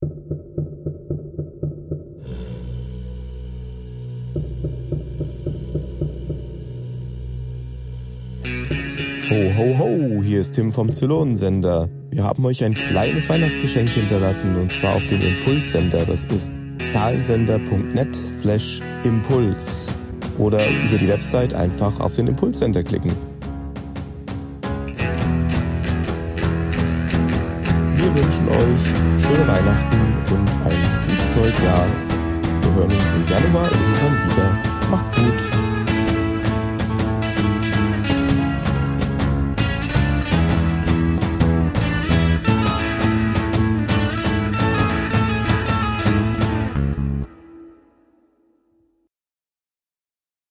Ho, ho, ho, hier ist Tim vom Zylonensender. Wir haben euch ein kleines Weihnachtsgeschenk hinterlassen und zwar auf dem Impulssender. Das ist zahlensender.net slash Impuls oder über die Website einfach auf den Impulssender klicken. Wünschen euch schöne Weihnachten und ein gutes neues Jahr. Wir hören uns im Januar irgendwann wieder.